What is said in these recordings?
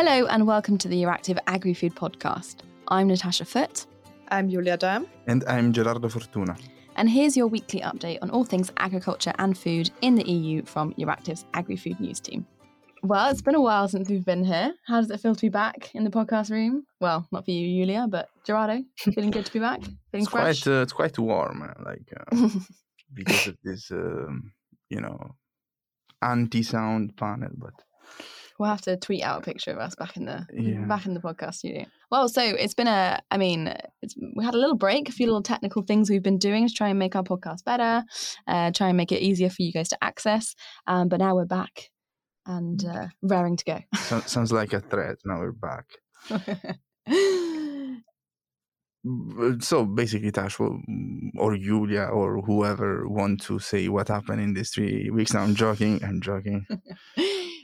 Hello, and welcome to the Euractiv Agri Food Podcast. I'm Natasha Foote. I'm Julia Dahm. And I'm Gerardo Fortuna. And here's your weekly update on all things agriculture and food in the EU from Euractiv's Agri Food News team. Well, it's been a while since we've been here. How does it feel to be back in the podcast room? Well, not for you, Julia, but Gerardo, feeling good to be back? Feeling it's fresh? quite uh, it's quite warm, uh, like uh, because of this, um, you know, anti-sound panel. But We'll have to tweet out a picture of us back in the Yeah. back in the podcast studio. Well, so it's been a. I mean, it's, we had a little break, a few little technical things we've been doing to try and make our podcast better, uh, try and make it easier for you guys to access. Um, but now we're back and uh, raring to go. so, sounds like a threat. Now we're back. Uh, So basically, Tash mm, or Julia or whoever want to say what happened in these three weeks. Now I'm joking. I'm joking.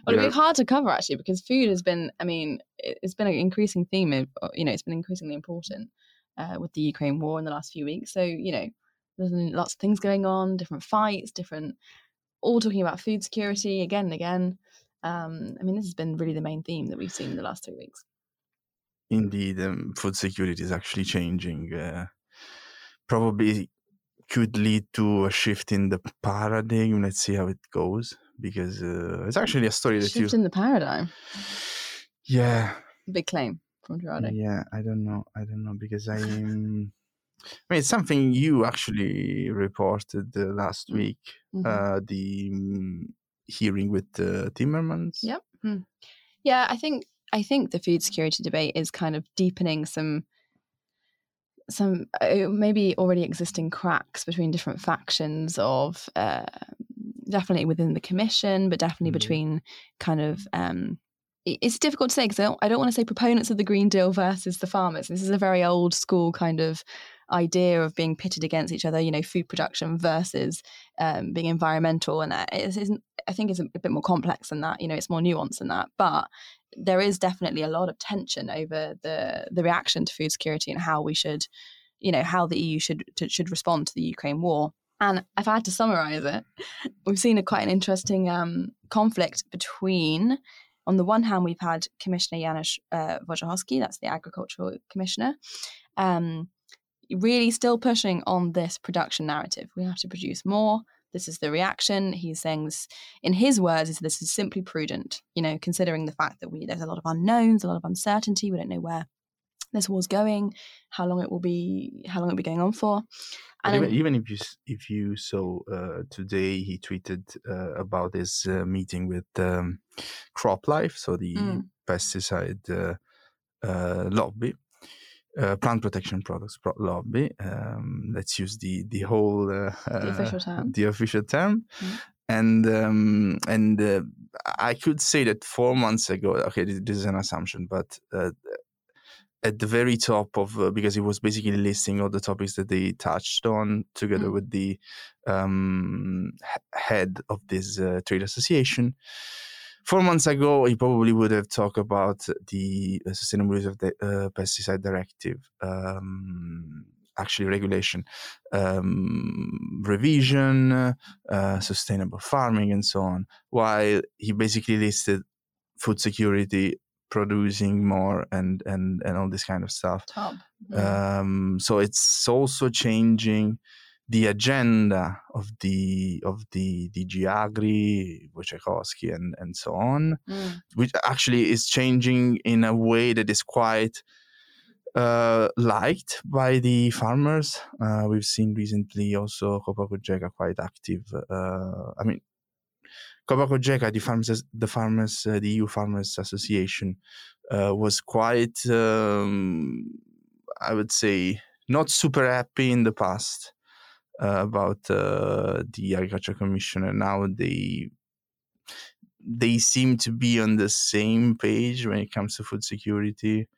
well, it'd be hard to cover actually because food has been. I mean, it- it's been an increasing theme. Of, uh, you know, it's been increasingly important uh, with the Ukraine war in the last few weeks. So you know, there's been lots of things going on, different fights, different, all talking about food security again and again. Um, I mean, this has been really the main theme that we've seen in the last three weeks. Indeed, um, food security is actually changing. Uh, probably could lead to a shift in the paradigm. Let's see how it goes because uh, it's actually a story that Shift you. in the paradigm. Yeah, Big claim from Gerardo. Yeah, I don't know. I don't know because I. Um, I mean, it's something you actually reported uh, last Mm. week. Mhm. Uh, the um, hearing with uh, Timmermans. Yep. Hmm. Yeah, I think I think the food security debate is kind of deepening some some uh, maybe already existing cracks between different factions of uh, definitely within the commission, but definitely Mhm. between kind of. Um, it's difficult to say because I don't, I don't want to say proponents of the Green Deal versus the farmers. This is a very old school kind of idea of being pitted against each other. You know, food production versus um, being environmental, and uh, it isn't. I think it's a, a bit more complex than that. You know, it's more nuanced than that. But there is definitely a lot of tension over the the reaction to food security and how we should, you know, how the EU should to, should respond to the Ukraine war. And if I had to summarize it, we've seen a quite an interesting um, conflict between. On the one hand, we've had Commissioner Janusz uh, Wojciechowski, that's the agricultural commissioner, um, really still pushing on this production narrative. We have to produce more. This is the reaction. He's saying this, in his words, is this is simply prudent. You know, considering the fact that we there's a lot of unknowns, a lot of uncertainty. We don't know where this war's going, how long it will be, how long it'll be going on for. And even, even if you if you saw uh, today, he tweeted uh, about his uh, meeting with um, CropLife, so the Mm. pesticide uh, uh, lobby, uh, plant protection products pro- lobby. Um, let's use the the whole uh, The official term. The official term. Mm. And um, and uh, I could say that four months ago. Okay, this, this is an assumption, but uh, at the very top of uh, because it was basically listing all the topics that they touched on together Mm. with the um, head of this uh, trade association. Four months ago, he probably would have talked about the uh, sustainable use of the uh, pesticide directive, um, actually regulation, um, revision, uh, sustainable farming, and so on. While he basically listed food security, producing more, and and and all this kind of stuff. top. Um, so it's also changing the agenda of the of the DG Agri, Wojciechowski, and and so on, Mm. which actually is changing in a way that is quite uh, liked by the farmers. Uh, we've seen recently also Copa Cogeca quite active. Uh, I mean, Copa Cogeca, the farmers, the farmers, uh, the EU Farmers Association, uh, was quite, um, I would say, not super happy in the past uh, about uh, the Agriculture Commission, and now they they seem to be on the same page when it comes to food security.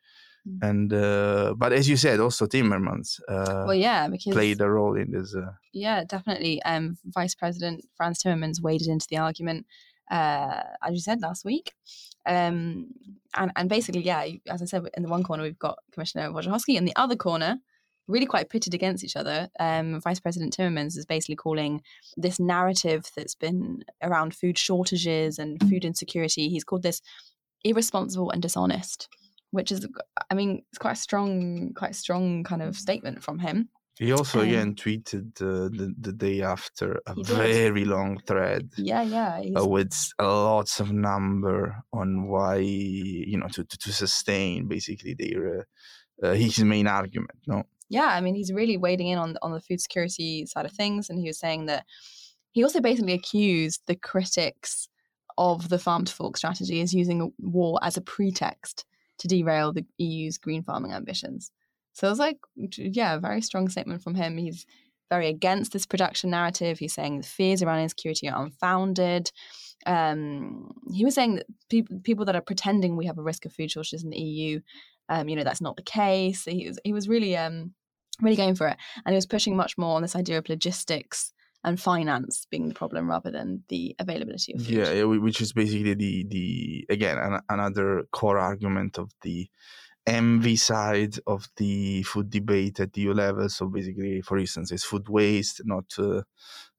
Mm. And uh, but as you said, also Timmermans uh, Well, yeah, because played a role in this. Uh, Yeah, definitely. Um, Vice President Frans Timmermans waded into the argument, uh, as you said last week. Um, and, and basically, yeah, as I said, in the one corner, we've got Commissioner Wojciechowski. In the other corner, really quite pitted against each other. Um, Vice President Timmermans is basically calling this narrative that's been around food shortages and food insecurity, he's called this irresponsible and dishonest, which is, I mean, it's quite a strong, quite a strong kind of statement from him. He also Um, again tweeted uh, the the day after a very long thread Yeah, yeah. Uh, with lots of number on why you know to to, to sustain basically their uh, uh, his main argument. No, yeah, I mean, he's really wading in on on the food security side of things, and he was saying that he also basically accused the critics of the farm to fork strategy as using a war as a pretext to derail the EU's green farming ambitions. So it was like, yeah, a very strong statement from him. He's very against this production narrative. He's saying the fears around insecurity are unfounded. Um, he was saying that people people that are pretending we have a risk of food shortages in the EU, um, you know, that's not the case. He was he was really um really going for it, and he was pushing much more on this idea of logistics and finance being the problem rather than the availability of food. yeah, yeah, which is basically the the again an, another core argument of the ENVI side of the food debate at the EU level. So basically, for instance, it's food waste, not uh,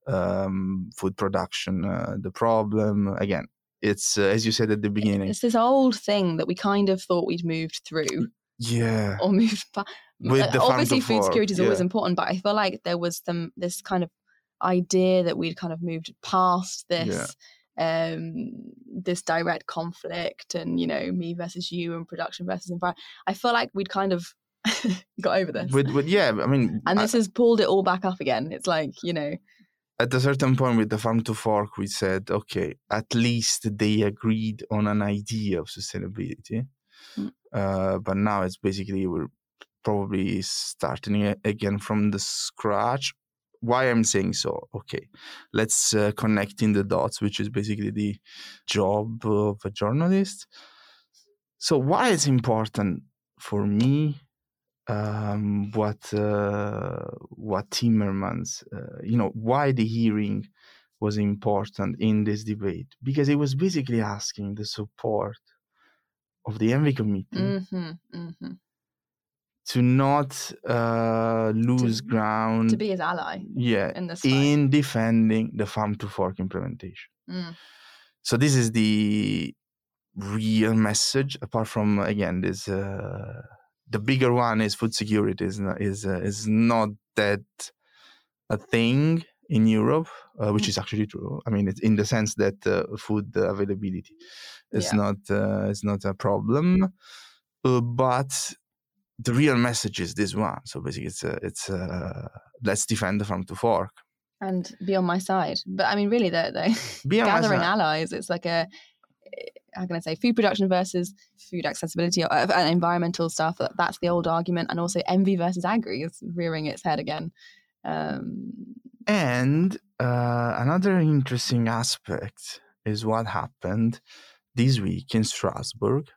um, food production. Uh, the problem again, it's uh, as you said at the beginning. It's this old thing that we kind of thought we'd moved through Yeah, or moved past. with Obviously, food security is always important, but I feel like there was some this kind of idea that we'd kind of moved past this um this direct conflict and you know me versus you and production versus environment. I feel like we'd kind of got over this. With, with yeah, I mean, and I- this has pulled it all back up again. It's like, you know, at a certain point with the farm to fork, we said, okay, at least they agreed on an idea of sustainability. Mm. Uh, but now it's basically we're probably starting again from the scratch. Why I'm saying so? Okay, let's uh, connect in the dots, which is basically the job of a journalist. So why it's important for me um, what uh, what Timmermans, uh, you know, why the hearing was important in this debate because it was basically asking the support of the ENVI Committee hmm hmm to not uh, lose ground, to be his ally yeah, in this fight. in defending the farm to fork implementation. Mm. So this is the real message. Apart from again, this uh, the bigger one is food security is not, is uh, is not that a thing in Europe, uh, which Mm. is actually true. I mean, it's in the sense that uh, food availability is Yeah. not uh, is not a problem, uh, but the real message is this one. So basically, it's uh, it's uh, let's defend the farm to fork. and be on my side. But I mean, really, they're, they're Be on my gathering allies. It's like a, how can I say, food production versus food accessibility or, uh, and environmental stuff. That's the old argument. And also ENVI versus agri is rearing its head again. Um, And uh, another interesting aspect is what happened this week in Strasbourg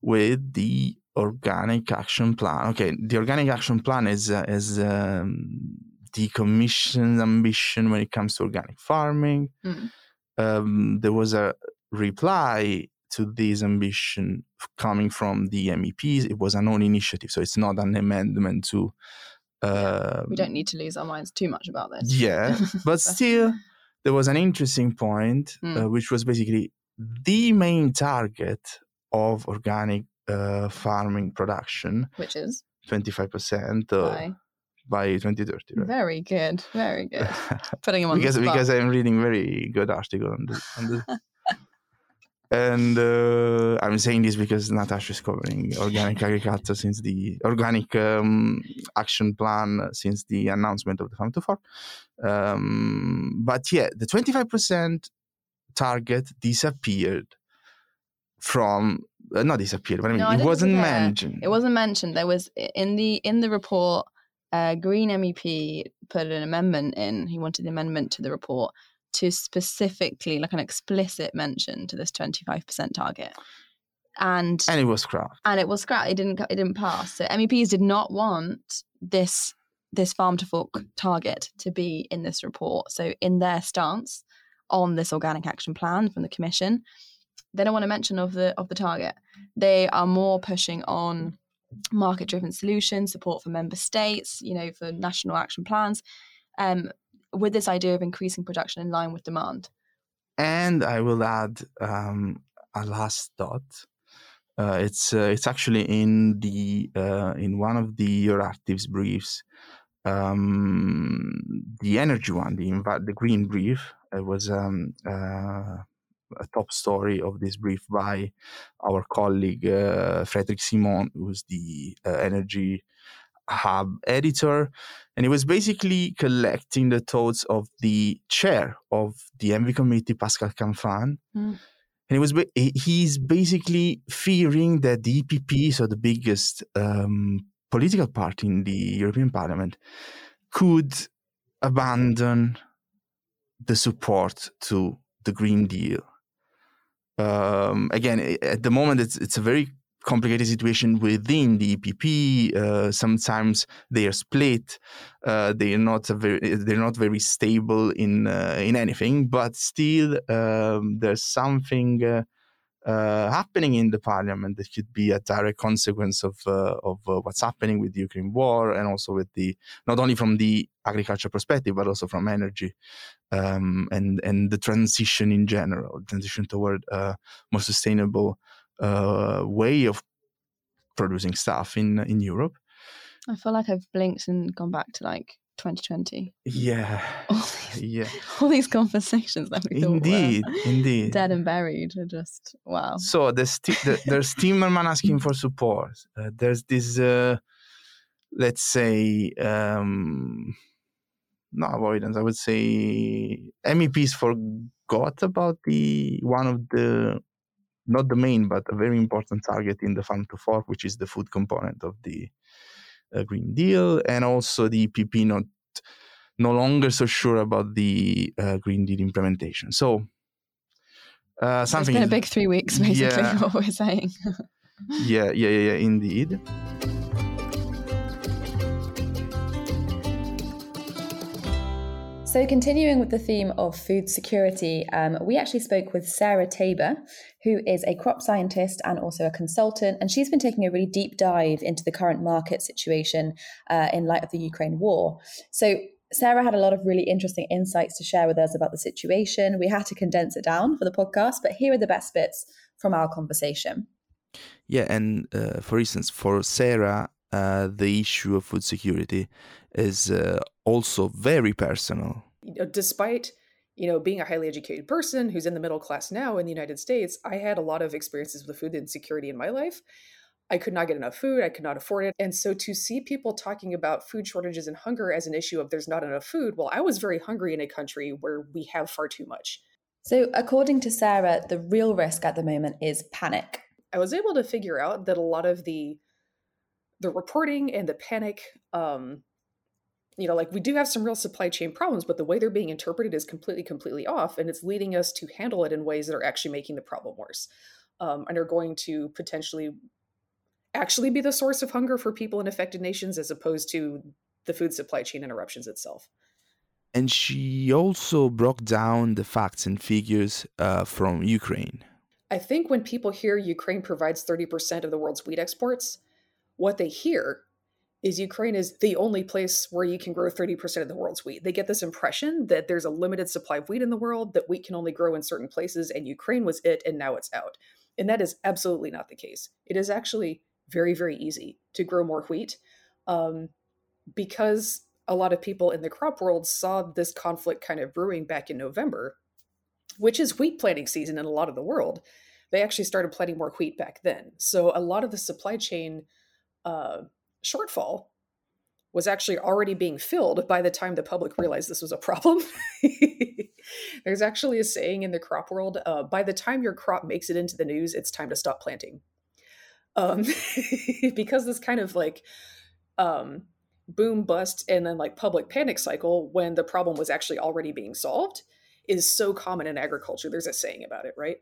with the organic action plan. Okay, the organic action plan is uh, is um, the Commission's ambition when it comes to organic farming. Mm. Um, there was a reply to this ambition coming from the MEPs. It was an own initiative, so it's not an amendment to. Uh, we don't need to lose our minds too much about this. yeah, but still, there was an interesting point, uh, Mm. which was basically the main target of organic uh, farming production, Which is 25% uh, by 2030. Right? Very good. Very good. Putting him on because because I'm reading very good article on this. On this. and uh, I'm saying this because Natasha is covering organic agriculture since the organic um, action plan since the announcement of the farm to fork. Um, but yeah, the 25% target disappeared from uh, not disappeared, but I mean No, I it wasn't it- mentioned. It wasn't mentioned. There was in the in the report. Uh, Green MEP put an amendment in. He wanted the amendment to the report to specifically, like an explicit mention to this twenty five percent target, and and it was scrapped. and it was scrapped. It didn't. It didn't pass. So MEPs did not want this this farm to fork target to be in this report. So in their stance on this organic action plan from the Commission, they don't want to mention of the of the target. They are more pushing on market driven solutions, support for member states, you know, for national action plans, um, with this idea of increasing production in line with demand. And I will add um, a last thought. Uh, it's uh, it's actually in the uh, in one of the Euractiv's briefs, um, the energy one, the the green brief. It was um, uh, a top story of this brief by our colleague uh, Frederic Simon, who's the uh, energy hub editor, and he was basically collecting the thoughts of the chair of the ENVI committee, Pascal Canfin. Mm. And he was he's basically fearing that the EPP, so the biggest um, political party in the European Parliament, could abandon the support to the Green Deal. Um, again, at the moment, it's it's a very complicated situation within the EPP. Uh, sometimes they are split. Uh, they are not very they're not very stable in uh, in anything. But still, um, there's something. Uh, uh, happening in the parliament that could be a direct consequence of uh, of what's happening with the Ukraine war and also with the not only from the agriculture perspective but also from energy um, and and the transition in general, transition toward a more sustainable uh, way of producing stuff in in Europe. I feel like I've blinked and gone back to like 2020. Yeah, all these, yeah. All these conversations that we indeed, indeed dead and buried are just wow. So there's the, there's Timmerman asking for support. Uh, there's this, uh, let's say, um, not avoidance. I would say MEPs forgot about the one of the not the main, but a very important target in the Farm to Fork, which is the food component of the Green Deal, and also the EPP not no longer so sure about the uh, Green Deal implementation. So uh, something. It's been a big three weeks, basically. Yeah. What we're saying. yeah, yeah, yeah, yeah, indeed. So, continuing with the theme of food security, um, we actually spoke with Sarah Taber, who is a crop scientist and also a consultant, and she's been taking a really deep dive into the current market situation uh, in light of the Ukraine war. So, Sarah had a lot of really interesting insights to share with us about the situation. We had to condense it down for the podcast, but here are the best bits from our conversation. Yeah, and uh, for instance, for Sarah, uh, the issue of food security is uh, also very personal. Despite you know being a highly educated person who's in the middle class now in the United States, I had a lot of experiences with food insecurity in my life. I could not get enough food, I could not afford it. And so to see people talking about food shortages and hunger as an issue of there's not enough food, well, I was very hungry in a country where we have far too much. So, according to Sarah, the real risk at the moment is panic. I was able to figure out that a lot of the the reporting and the panic um, you know like we do have some real supply chain problems but the way they're being interpreted is completely completely off and it's leading us to handle it in ways that are actually making the problem worse um, and are going to potentially actually be the source of hunger for people in affected nations as opposed to the food supply chain interruptions itself. And she also broke down the facts and figures uh, from ukraine. I think when people hear ukraine provides 30% of the world's wheat exports what they hear is Ukraine is the only place where you can grow 30% of the world's wheat. They get this impression that there's a limited supply of wheat in the world, that wheat can only grow in certain places, and Ukraine was it, and now it's out. And that is absolutely not the case. It is actually very, very easy to grow more wheat um, because a lot of people in the crop world saw this conflict kind of brewing back in November, which is wheat planting season in a lot of the world. They actually started planting more wheat back then. So a lot of the supply chain uh, shortfall was actually already being filled by the time the public realized this was a problem. There's actually a saying in the crop world uh, by the time your crop makes it into the news, it's time to stop planting. Um, because this kind of like um, boom, bust, and then like public panic cycle when the problem was actually already being solved is so common in agriculture. There's a saying about it, right?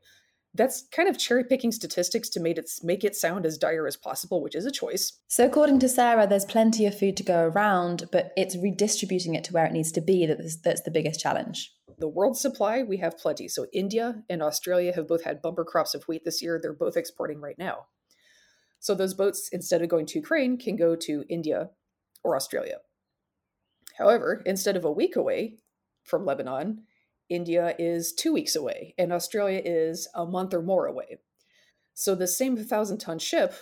That's kind of cherry picking statistics to make it make it sound as dire as possible, which is a choice. So, according to Sarah, there's plenty of food to go around, but it's redistributing it to where it needs to be that that's the biggest challenge. The world supply, we have plenty. So, India and Australia have both had bumper crops of wheat this year. They're both exporting right now. So, those boats, instead of going to Ukraine, can go to India or Australia. However, instead of a week away from Lebanon, India is two weeks away, and Australia is a month or more away. So the same thousand ton ship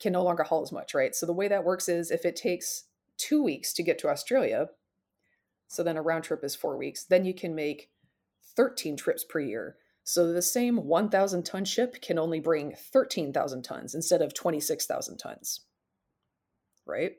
can no longer haul as much, right? So the way that works is if it takes two weeks to get to Australia, so then a round trip is four weeks, then you can make 13 trips per year. So the same 1,000 ton ship can only bring 13,000 tons instead of 26,000 tons, right?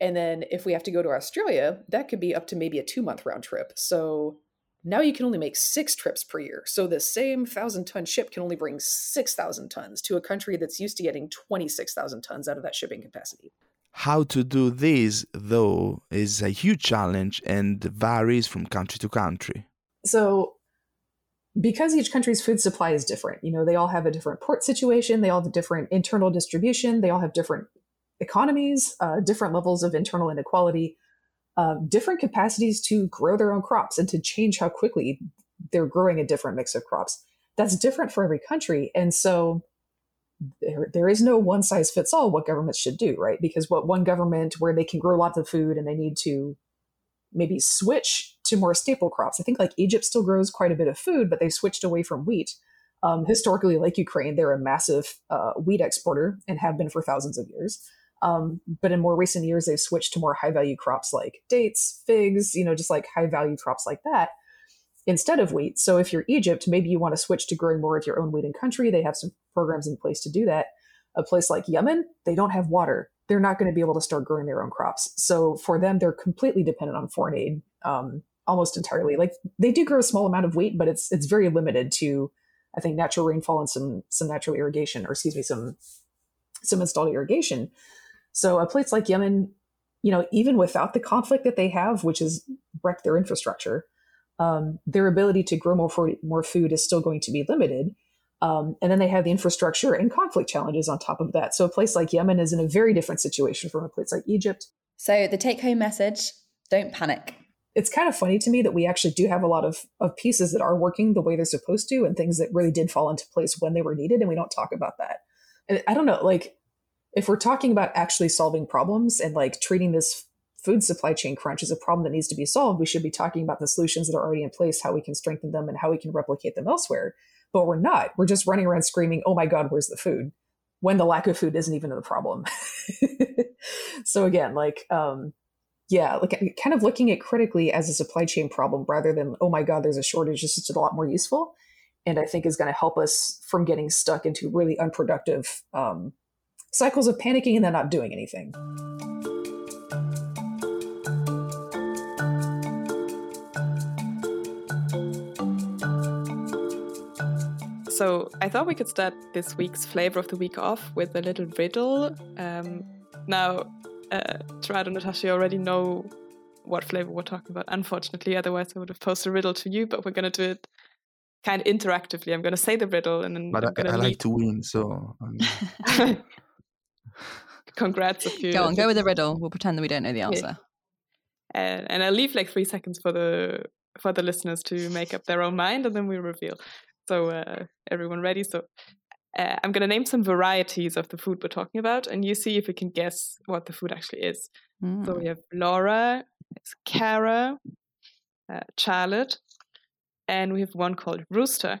And then if we have to go to Australia, that could be up to maybe a two month round trip. So now you can only make six trips per year. So the same thousand ton ship can only bring 6,000 tons to a country that's used to getting 26,000 tons out of that shipping capacity. How to do this, though, is a huge challenge and varies from country to country. So, because each country's food supply is different, you know, they all have a different port situation, they all have a different internal distribution, they all have different economies, uh, different levels of internal inequality uh, different capacities to grow their own crops and to change how quickly they're growing a different mix of crops. That's different for every country. And so there, there is no one size fits all what governments should do, right? Because what one government where they can grow lots of food and they need to maybe switch to more staple crops. I think like Egypt still grows quite a bit of food, but they switched away from wheat. Um, historically, like Ukraine, they're a massive uh, wheat exporter and have been for thousands of years. Um, but in more recent years, they've switched to more high value crops like dates, figs, you know, just like high value crops like that instead of wheat. So if you're Egypt, maybe you want to switch to growing more of your own wheat in country. They have some programs in place to do that. A place like Yemen, they don't have water. They're not going to be able to start growing their own crops. So for them, they're completely dependent on foreign aid, um, almost entirely. Like they do grow a small amount of wheat, but it's it's very limited to, I think, natural rainfall and some some natural irrigation, or excuse me, some some installed irrigation. So a place like Yemen, you know, even without the conflict that they have, which has wrecked their infrastructure, um, their ability to grow more for, more food is still going to be limited. Um, and then they have the infrastructure and conflict challenges on top of that. So a place like Yemen is in a very different situation from a place like Egypt. So the take home message don't panic. It's kind of funny to me that we actually do have a lot of, of pieces that are working the way they're supposed to and things that really did fall into place when they were needed. And we don't talk about that. And I don't know, like if we're talking about actually solving problems and like treating this food supply chain crunch as a problem that needs to be solved, we should be talking about the solutions that are already in place, how we can strengthen them, and how we can replicate them elsewhere. But we're not. We're just running around screaming, oh my God, where's the food? When the lack of food isn't even the problem. so again, like, um, yeah, like kind of looking at critically as a supply chain problem rather than, oh my God, there's a shortage, is just a lot more useful. And I think is going to help us from getting stuck into really unproductive um, cycles of panicking and then not doing anything. So I thought we could start this week's flavor of the week off with a little riddle. Um, now, uh, Gerard and Natasha already know what flavor we're talking about. Unfortunately, otherwise I would have posed a riddle to you. But we're going to do it kind of interactively. I'm going to say the riddle, and then but I'm I, I like to win, so. Um... Congrats if you go on, go with the riddle. We'll pretend that we don't know the answer. Yeah. And, and I'll leave like three seconds for the for the listeners to make up their own mind, and then we reveal. So uh, everyone ready? So uh, I'm going to name some varieties of the food we're talking about, and you see if you can guess what the food actually is. Mm. So we mm. have Laura, it's Cara, uh, Charlotte, and we have one called Rooster.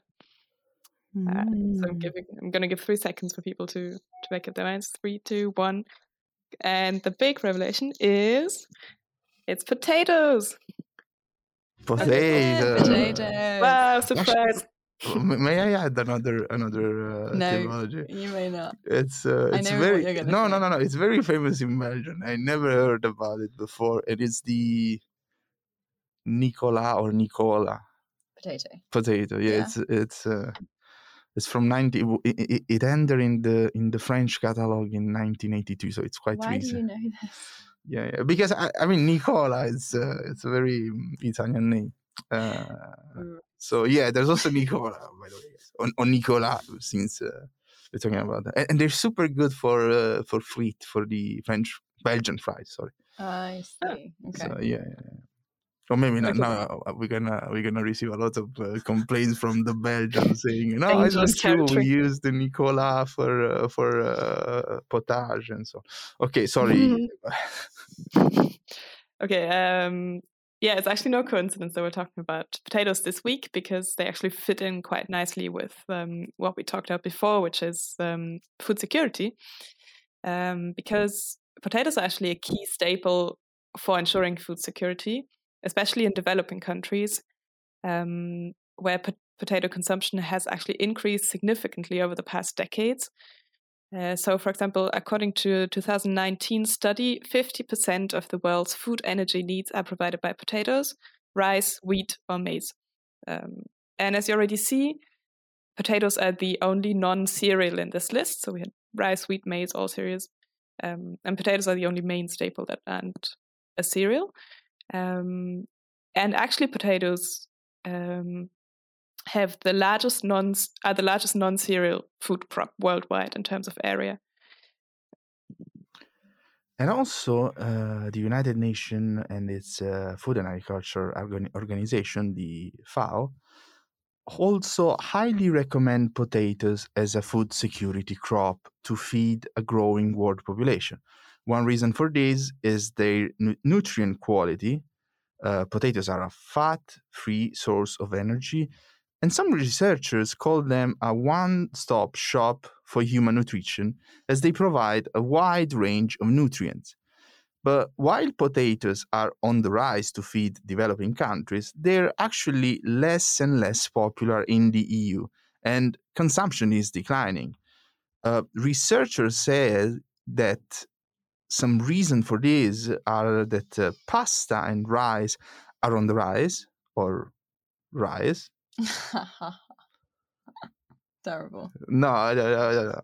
Mm. Uh, so I'm mm. giving, I'm going to give three seconds for people to to make up their minds. Three, two, one, and the big revelation is it's potatoes. Potatoes. Potatoes. Wow! Surprise. may I add another another uh, no, you may not. It's uh, it's very no no no no. It's very famous in Belgium. I never heard about it before. It is the Nicola or Nicola potato. Potato. Yeah, yeah. it's it's. Uh, it's from 90 it, it, ended in the in the french catalog in 1982 so it's quite Why recent. do you know this? Yeah, yeah. because I, I mean nicola is uh, it's a very italian name. Uh, mm. so yeah there's also nicola by the way on, on nicola since uh, we're talking about that. And, and they're super good for uh, for frites for the french belgian fries sorry. I see. Okay. so yeah, yeah. Or maybe not. Now we're gonna we're gonna receive a lot of uh, complaints from the Belgians saying, "No, it's not true. We used the Nicola for uh, for uh, potage and so." Okay, sorry. okay. Um, yeah, it's actually no coincidence that we're talking about potatoes this week because they actually fit in quite nicely with um, what we talked about before, which is um, food security. Um, because potatoes are actually a key staple for ensuring food security, especially in developing countries um, where po- potato consumption has actually increased significantly over the past decades. Uh, so, for example, according to a 2019 study, 50% of the world's food energy needs are provided by potatoes, rice, wheat, or maize. Um, and as you already see, potatoes are the only non cereal in this list. So we had rice, wheat, maize, all cereals. Um, and potatoes are the only main staple that aren't a cereal. Um, and actually, potatoes um, have the largest non are the largest non-cereal food crop worldwide in terms of area. And also, uh, the United Nations and its uh, Food and Agriculture Organization, the FAO, also highly recommend potatoes as a food security crop to feed a growing world population. One reason for this is their nu- nutrient quality. Uh, potatoes are a fat free source of energy and some researchers call them a one stop shop for human nutrition as they provide a wide range of nutrients. But while potatoes are on the rise to feed developing countries, they're actually less and less popular in the EU, and consumption is declining. Uh, researchers say that some reason for this are that uh, pasta and rice are on the rise, or rice, Terrible. No, no, no, no,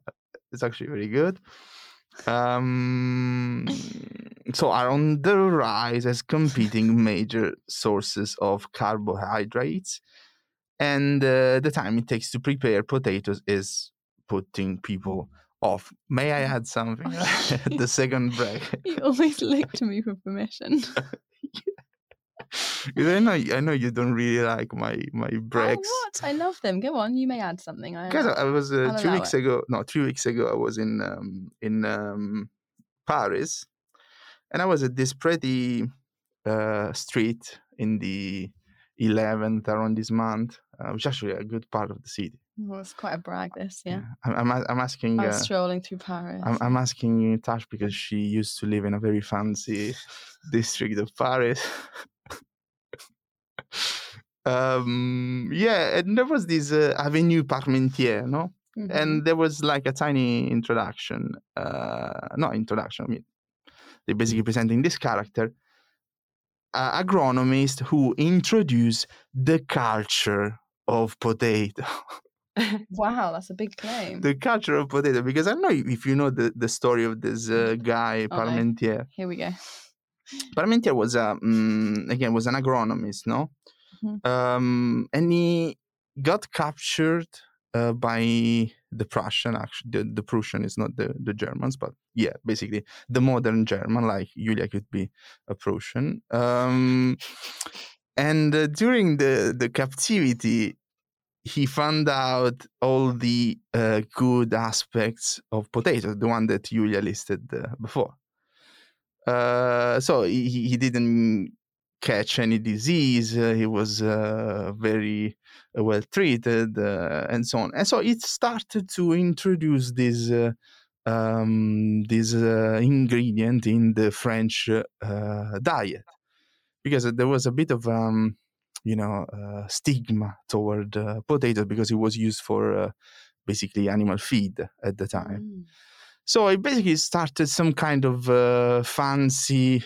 it's actually very good. Um, so are on the rise as competing major sources of carbohydrates, and uh, the time it takes to prepare potatoes is putting people off. May I add something? the second break. you always look to me for permission. I know, I know you don't really like my my breaks. Oh, what? I love them. Go on. You may add something. I, Because I was uh, two weeks it. ago. No, three weeks ago, I was in um, in um, Paris, and I was at this pretty uh, street in the 11th arrondissement, uh, which is actually a good part of the city. well, it's quite a brag. This, yeah. I'm, I'm, a- I'm asking. I Uh, was strolling through Paris. I'm, I'm asking Tash because she used to live in a very fancy district of Paris. um, yeah, and there was this uh, Avenue Parmentier, no? Mhm. and there was like a tiny introduction uh not introduction i mean they're basically presenting this character uh, agronomist who introduced the culture of potato wow, that's a big claim. the culture of potato because i don't know if you know the, the story of this uh, guy Oh, no. parmentier Here we go. parmentier was a mm, again was an agronomist no Mhm. um and he got captured uh, by the Prussian. Actually, the, the Prussian is not the, the Germans, but yeah, basically the modern German, like Julia could be a Prussian. Um, and uh, during the the captivity, he found out all the uh, good aspects of potatoes, the one that Julia listed uh, before. Uh, so he, he didn't catch any disease. Uh, he was uh, very uh, well treated and so on. And so it started to introduce this um, this ingredient in the French diet because there was a bit of um, you know uh, stigma toward uh, potatoes because it was used for uh, basically animal feed at the time. Mm. So I basically started some kind of uh, fancy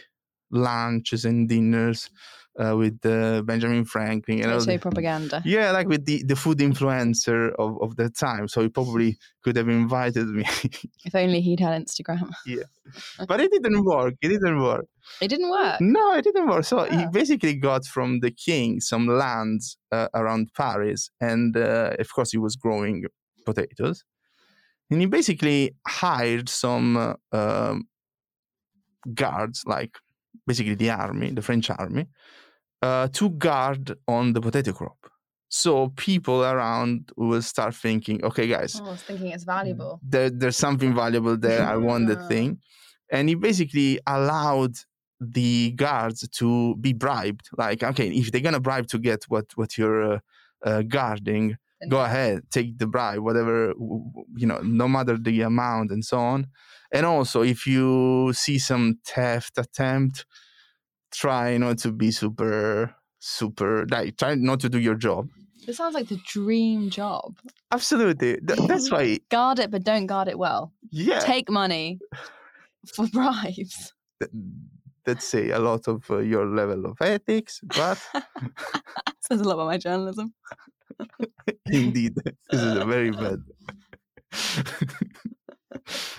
lunches and dinners uh, with uh, Benjamin Franklin and Potato the- propaganda. yeah, like with the, the food influencer of, of that time. So he probably could have invited me, If only he'd had Instagram. Yeah. But it didn't work. It didn't work. It didn't work. No, it didn't work. So he Oh. basically got from the king some lands uh, around Paris, and uh, of course he was growing potatoes. And he basically hired some uh, um, guards, like basically the army, the French army, uh, to guard on the potato crop. So people around will start thinking, okay, guys, Oh, I was thinking it's valuable. there, there's something valuable there. I want the thing. And he basically allowed the guards to be bribed. Like, okay, if they're gonna bribe to get what what you're uh, uh, guarding, go ahead, take the bribe, whatever you know, no matter the amount and so on. And also, if you see some theft attempt, try not to be super super like try not to do your job This sounds like the dream job. absolutely Th- that's why Guard it, but don't guard it well. yeah Take money for bribes. th- let's say a lot of uh, your level of ethics but Says a lot about my journalism. indeed this is a very bad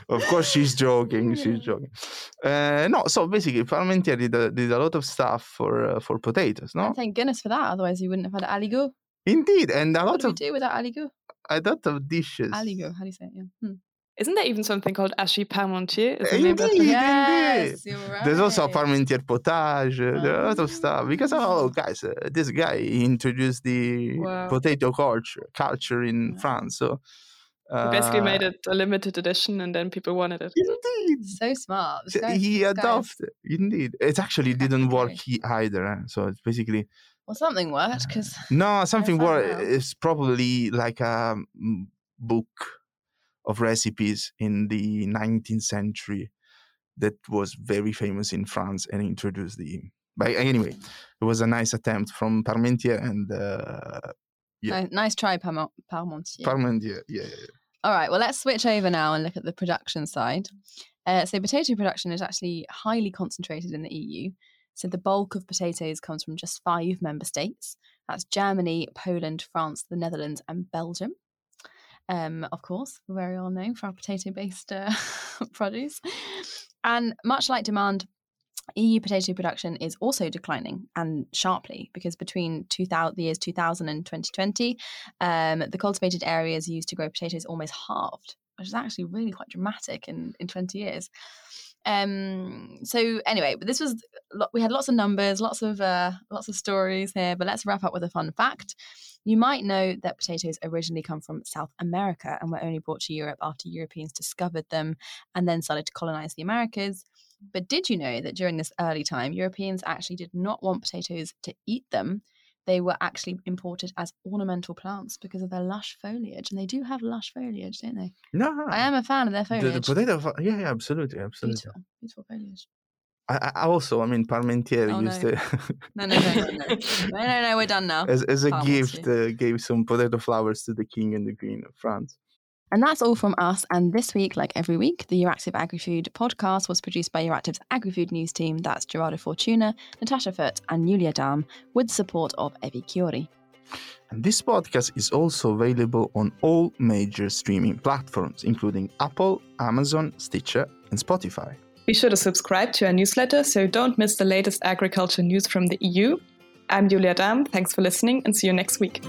of course she's joking she's joking uh, no so basically parmentier did a, did a lot of stuff for uh, for potatoes no And thank goodness for that. Otherwise, you wouldn't have had aligot. indeed and a What lot do we of do without aligot? a lot of dishes Aligot. How do you say it? Yeah. Hmm. Isn't there even something called hachis parmentier? Is Indeed, of indeed. you're right. There's also a parmentier potage. uh, There are a lot of stuff because Ah. oh, guys, uh, this guy introduced the Wow. potato culture culture in Wow. France. So He basically made uh, it a limited edition and then people wanted it. Indeed, So smart. So guy- he this guy is- adopted. Indeed, it actually didn't work he, either. eh, So it's basically Well, something worked because no something worked. It's probably like a mm, book of recipes in the 19th century that was very famous in France and introduced the. But anyway, it was a nice attempt from Parmentier and uh, Yeah. nice, nice try, Parmo- Parmentier. Parmentier. Yeah, yeah, yeah. All right, well, let's switch over now and look at the production side. Uh, so, potato production is actually highly concentrated in the EU. So, the bulk of potatoes comes from just five member states that's Germany, Poland, France, the Netherlands, and Belgium. Um, of course, we're very well known for our potato based uh, produce. And much like demand, EU potato production is also declining and sharply because between 2000, the years 2000 and 2020, um, the cultivated areas used to grow potatoes almost halved, which is actually really quite dramatic in, in 20 years. Um, so anyway, this was we had lots of numbers, lots of uh, lots of stories here. But let's wrap up with a fun fact. You might know that potatoes originally come from South America and were only brought to Europe after Europeans discovered them and then started to colonize the Americas. But did you know that during this early time, Europeans actually did not want potatoes to eat them? They were actually imported as ornamental plants because of their lush foliage. And they do have lush foliage, don't they? No, I am a fan of their foliage. the potato. fa- Yeah, yeah, absolutely, absolutely. Beautiful, beautiful foliage. I, I also, I mean, Parmentier Oh, used no. to, No, no, no, no, no, no, no, no. We're done now. as, as a gift, uh, gave some potato flowers to the king and the queen of France. And that's all from us. And this week, like every week, the Euractiv AgriFood podcast was produced by Euractiv's AgriFood news team. That's Gerardo Fortuna, Natasha Foote, and Julia Dahm, with support of Evi Chiori. And this podcast is also available on all major streaming platforms, including Apple, Amazon, Stitcher, and Spotify. Be sure to subscribe to our newsletter so you don't miss the latest agriculture news from the EU. I'm Julia Dahm. Thanks for listening and see you next week.